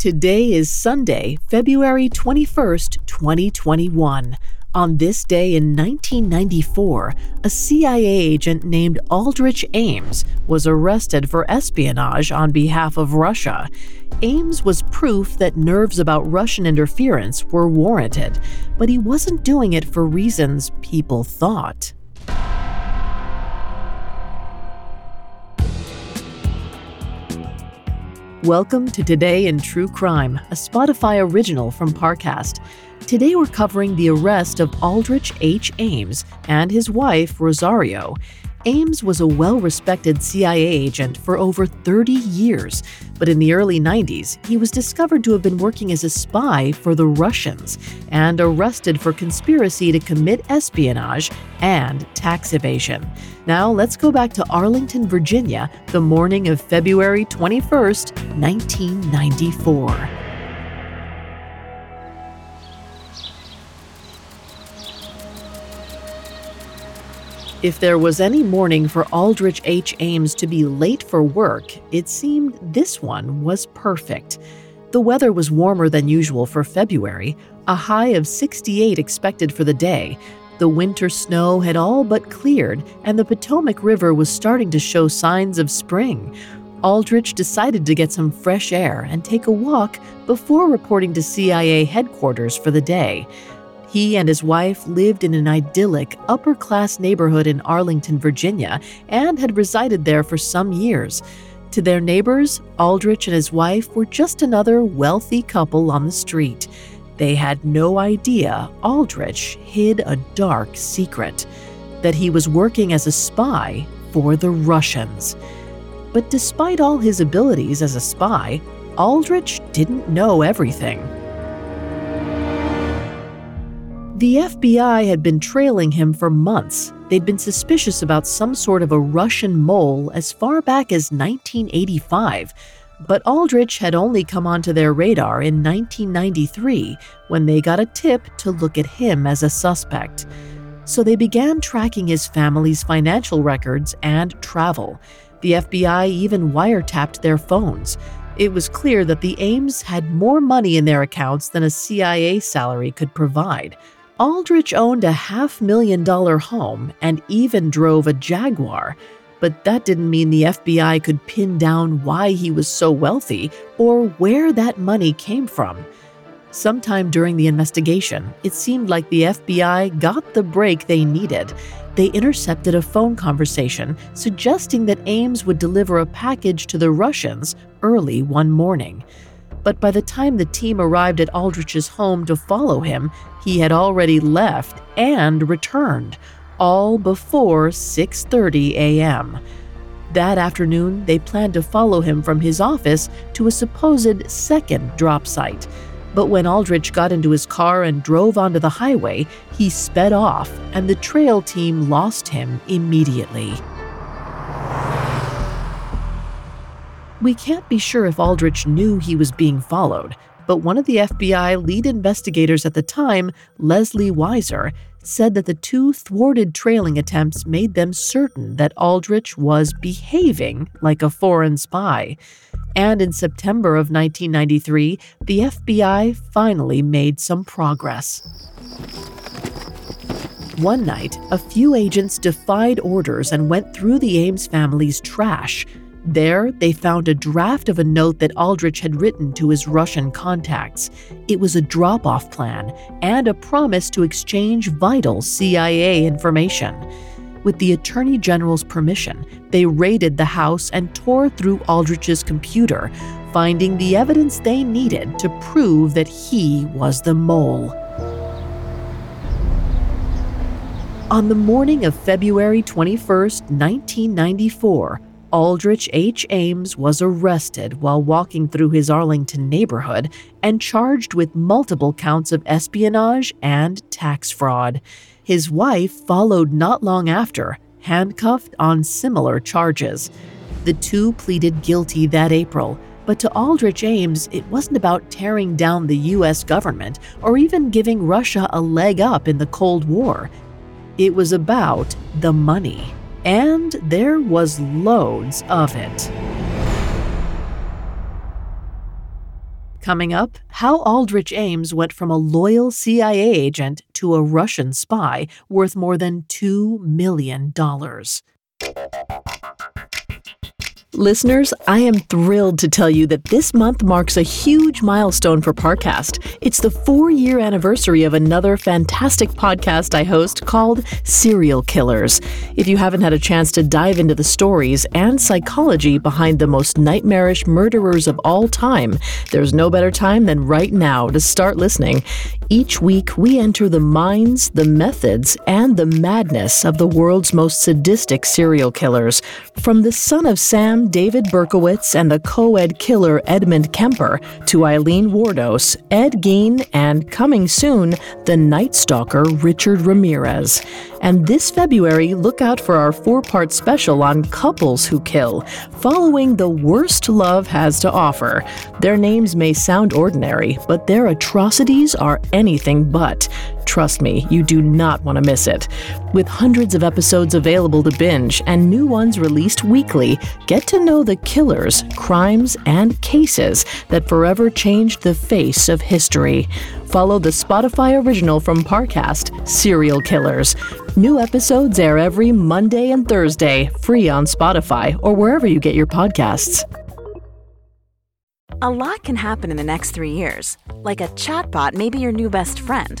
Today is Sunday, February 21st, 2021. On this day in 1994, a CIA agent named Aldrich Ames was arrested for espionage on behalf of Russia. Ames was proof that nerves about Russian interference were warranted, but he wasn't doing it for reasons people thought. Welcome to Today in True Crime, a Spotify original from Parcast. Today we're covering the arrest of Aldrich H. Ames and his wife, Rosario. Ames was a well respected CIA agent for over 30 years, but in the early 90s, he was discovered to have been working as a spy for the Russians and arrested for conspiracy to commit espionage and tax evasion. Now, let's go back to Arlington, Virginia, the morning of February 21st, 1994. If there was any morning for Aldrich H. Ames to be late for work, it seemed this one was perfect. The weather was warmer than usual for February, a high of 68 expected for the day. The winter snow had all but cleared, and the Potomac River was starting to show signs of spring. Aldrich decided to get some fresh air and take a walk before reporting to CIA headquarters for the day. He and his wife lived in an idyllic, upper class neighborhood in Arlington, Virginia, and had resided there for some years. To their neighbors, Aldrich and his wife were just another wealthy couple on the street. They had no idea Aldrich hid a dark secret that he was working as a spy for the Russians. But despite all his abilities as a spy, Aldrich didn't know everything. The FBI had been trailing him for months. They'd been suspicious about some sort of a Russian mole as far back as 1985. But Aldrich had only come onto their radar in 1993 when they got a tip to look at him as a suspect. So they began tracking his family's financial records and travel. The FBI even wiretapped their phones. It was clear that the Ames had more money in their accounts than a CIA salary could provide. Aldrich owned a half million dollar home and even drove a Jaguar, but that didn't mean the FBI could pin down why he was so wealthy or where that money came from. Sometime during the investigation, it seemed like the FBI got the break they needed. They intercepted a phone conversation suggesting that Ames would deliver a package to the Russians early one morning but by the time the team arrived at Aldrich's home to follow him, he had already left and returned, all before 6:30 a.m. That afternoon, they planned to follow him from his office to a supposed second drop site. But when Aldrich got into his car and drove onto the highway, he sped off, and the trail team lost him immediately. We can't be sure if Aldrich knew he was being followed, but one of the FBI lead investigators at the time, Leslie Wiser, said that the two thwarted trailing attempts made them certain that Aldrich was behaving like a foreign spy. And in September of 1993, the FBI finally made some progress. One night, a few agents defied orders and went through the Ames family's trash, there, they found a draft of a note that Aldrich had written to his Russian contacts. It was a drop off plan and a promise to exchange vital CIA information. With the Attorney General's permission, they raided the house and tore through Aldrich's computer, finding the evidence they needed to prove that he was the mole. On the morning of February 21, 1994, Aldrich H. Ames was arrested while walking through his Arlington neighborhood and charged with multiple counts of espionage and tax fraud. His wife followed not long after, handcuffed on similar charges. The two pleaded guilty that April, but to Aldrich Ames, it wasn't about tearing down the U.S. government or even giving Russia a leg up in the Cold War. It was about the money and there was loads of it. Coming up, how Aldrich Ames went from a loyal CIA agent to a Russian spy worth more than $2 million. Listeners, I am thrilled to tell you that this month marks a huge milestone for Parcast. It's the four year anniversary of another fantastic podcast I host called Serial Killers. If you haven't had a chance to dive into the stories and psychology behind the most nightmarish murderers of all time, there's no better time than right now to start listening. Each week, we enter the minds, the methods, and the madness of the world's most sadistic serial killers. From the son of Sam David Berkowitz and the co ed killer Edmund Kemper to Aileen Wuornos, Ed Gein, and coming soon, the Night Stalker Richard Ramirez. And this February, look out for our four part special on couples who kill, following the worst love has to offer. Their names may sound ordinary, but their atrocities are anything but. Trust me, you do not want to miss it. With hundreds of episodes available to binge and new ones released weekly, get to know the killers, crimes, and cases that forever changed the face of history. Follow the Spotify original from Parcast, Serial Killers. New episodes air every Monday and Thursday, free on Spotify or wherever you get your podcasts. A lot can happen in the next three years. Like a chatbot may be your new best friend.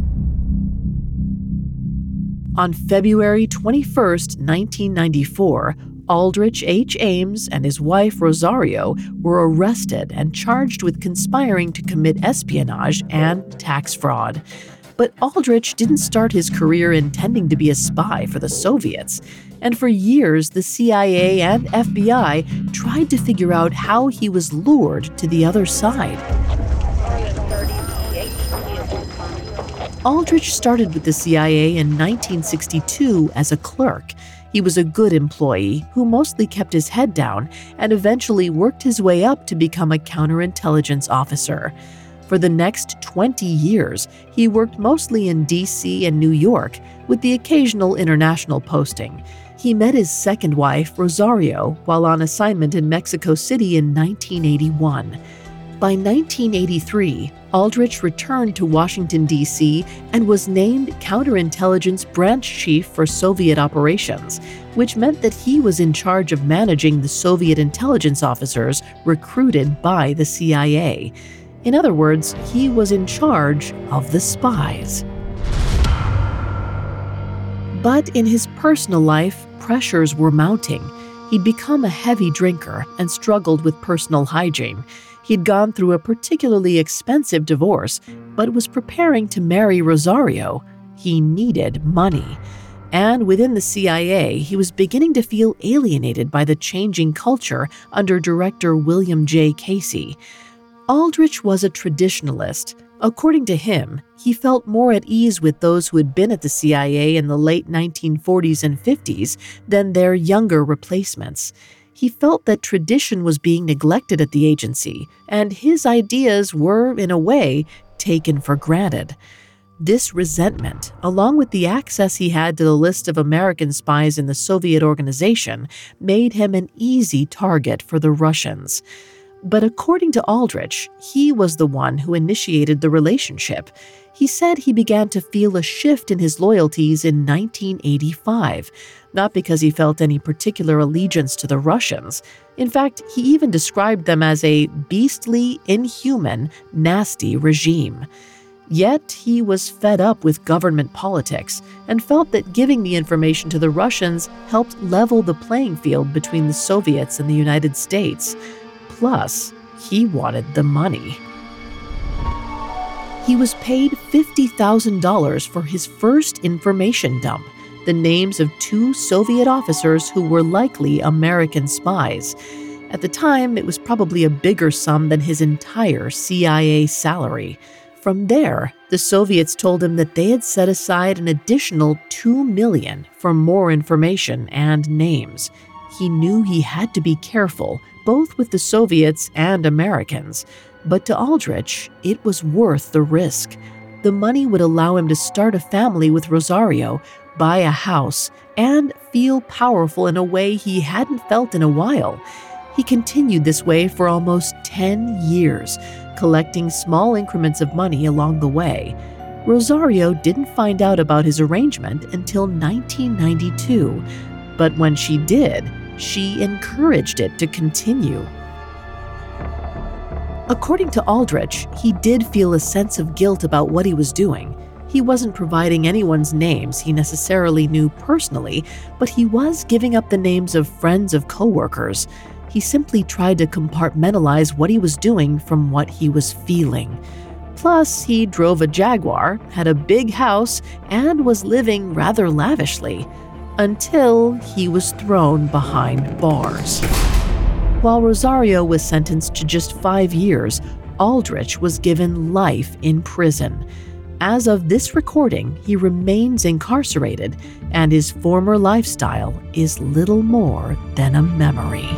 On February 21, 1994, Aldrich H. Ames and his wife Rosario were arrested and charged with conspiring to commit espionage and tax fraud. But Aldrich didn't start his career intending to be a spy for the Soviets. And for years, the CIA and FBI tried to figure out how he was lured to the other side. Aldrich started with the CIA in 1962 as a clerk. He was a good employee who mostly kept his head down and eventually worked his way up to become a counterintelligence officer. For the next 20 years, he worked mostly in DC and New York, with the occasional international posting. He met his second wife, Rosario, while on assignment in Mexico City in 1981. By 1983, Aldrich returned to Washington, D.C., and was named Counterintelligence Branch Chief for Soviet Operations, which meant that he was in charge of managing the Soviet intelligence officers recruited by the CIA. In other words, he was in charge of the spies. But in his personal life, pressures were mounting. He'd become a heavy drinker and struggled with personal hygiene. He'd gone through a particularly expensive divorce, but was preparing to marry Rosario. He needed money. And within the CIA, he was beginning to feel alienated by the changing culture under director William J. Casey. Aldrich was a traditionalist. According to him, he felt more at ease with those who had been at the CIA in the late 1940s and 50s than their younger replacements he felt that tradition was being neglected at the agency, and his ideas were, in a way, taken for granted. This resentment, along with the access he had to the list of American spies in the Soviet organization, made him an easy target for the Russians. But according to Aldrich, he was the one who initiated the relationship. He said he began to feel a shift in his loyalties in 1985, not because he felt any particular allegiance to the Russians. In fact, he even described them as a beastly, inhuman, nasty regime. Yet he was fed up with government politics and felt that giving the information to the Russians helped level the playing field between the Soviets and the United States. Plus, he wanted the money. He was paid $50,000 for his first information dump the names of two Soviet officers who were likely American spies. At the time, it was probably a bigger sum than his entire CIA salary. From there, the Soviets told him that they had set aside an additional 2 million for more information and names. He knew he had to be careful, both with the Soviets and Americans, but to Aldrich, it was worth the risk. The money would allow him to start a family with Rosario, buy a house, and feel powerful in a way he hadn't felt in a while. He continued this way for almost 10 years, collecting small increments of money along the way. Rosario didn't find out about his arrangement until 1992, but when she did, she encouraged it to continue. According to Aldrich, he did feel a sense of guilt about what he was doing. He wasn't providing anyone's names he necessarily knew personally, but he was giving up the names of friends of coworkers. He simply tried to compartmentalize what he was doing from what he was feeling. Plus, he drove a Jaguar, had a big house, and was living rather lavishly until he was thrown behind bars. While Rosario was sentenced to just five years, Aldrich was given life in prison. As of this recording, he remains incarcerated, and his former lifestyle is little more than a memory.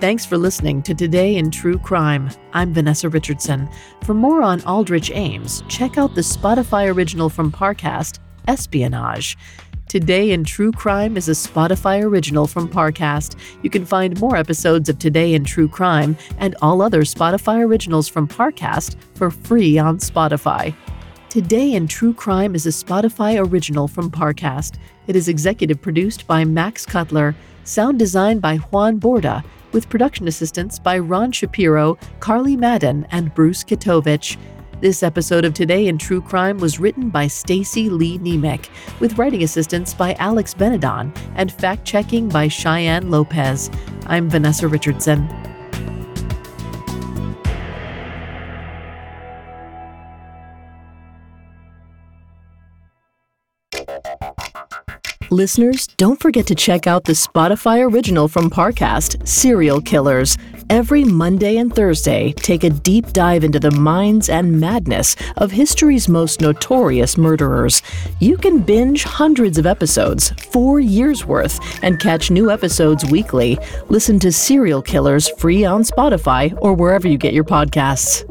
Thanks for listening to Today in True Crime. I'm Vanessa Richardson. For more on Aldrich Ames, check out the Spotify original from Parcast, Espionage. Today in True Crime is a Spotify original from Parcast. You can find more episodes of Today in True Crime and all other Spotify originals from Parcast for free on Spotify. Today in True Crime is a Spotify original from Parcast. It is executive produced by Max Cutler, sound designed by Juan Borda, with production assistance by Ron Shapiro, Carly Madden, and Bruce Kitovich. This episode of Today in True Crime was written by Stacy Lee Nemec, with writing assistance by Alex Benedon and fact checking by Cheyenne Lopez. I'm Vanessa Richardson. Listeners, don't forget to check out the Spotify original from Parcast, Serial Killers. Every Monday and Thursday, take a deep dive into the minds and madness of history's most notorious murderers. You can binge hundreds of episodes, four years worth, and catch new episodes weekly. Listen to Serial Killers free on Spotify or wherever you get your podcasts.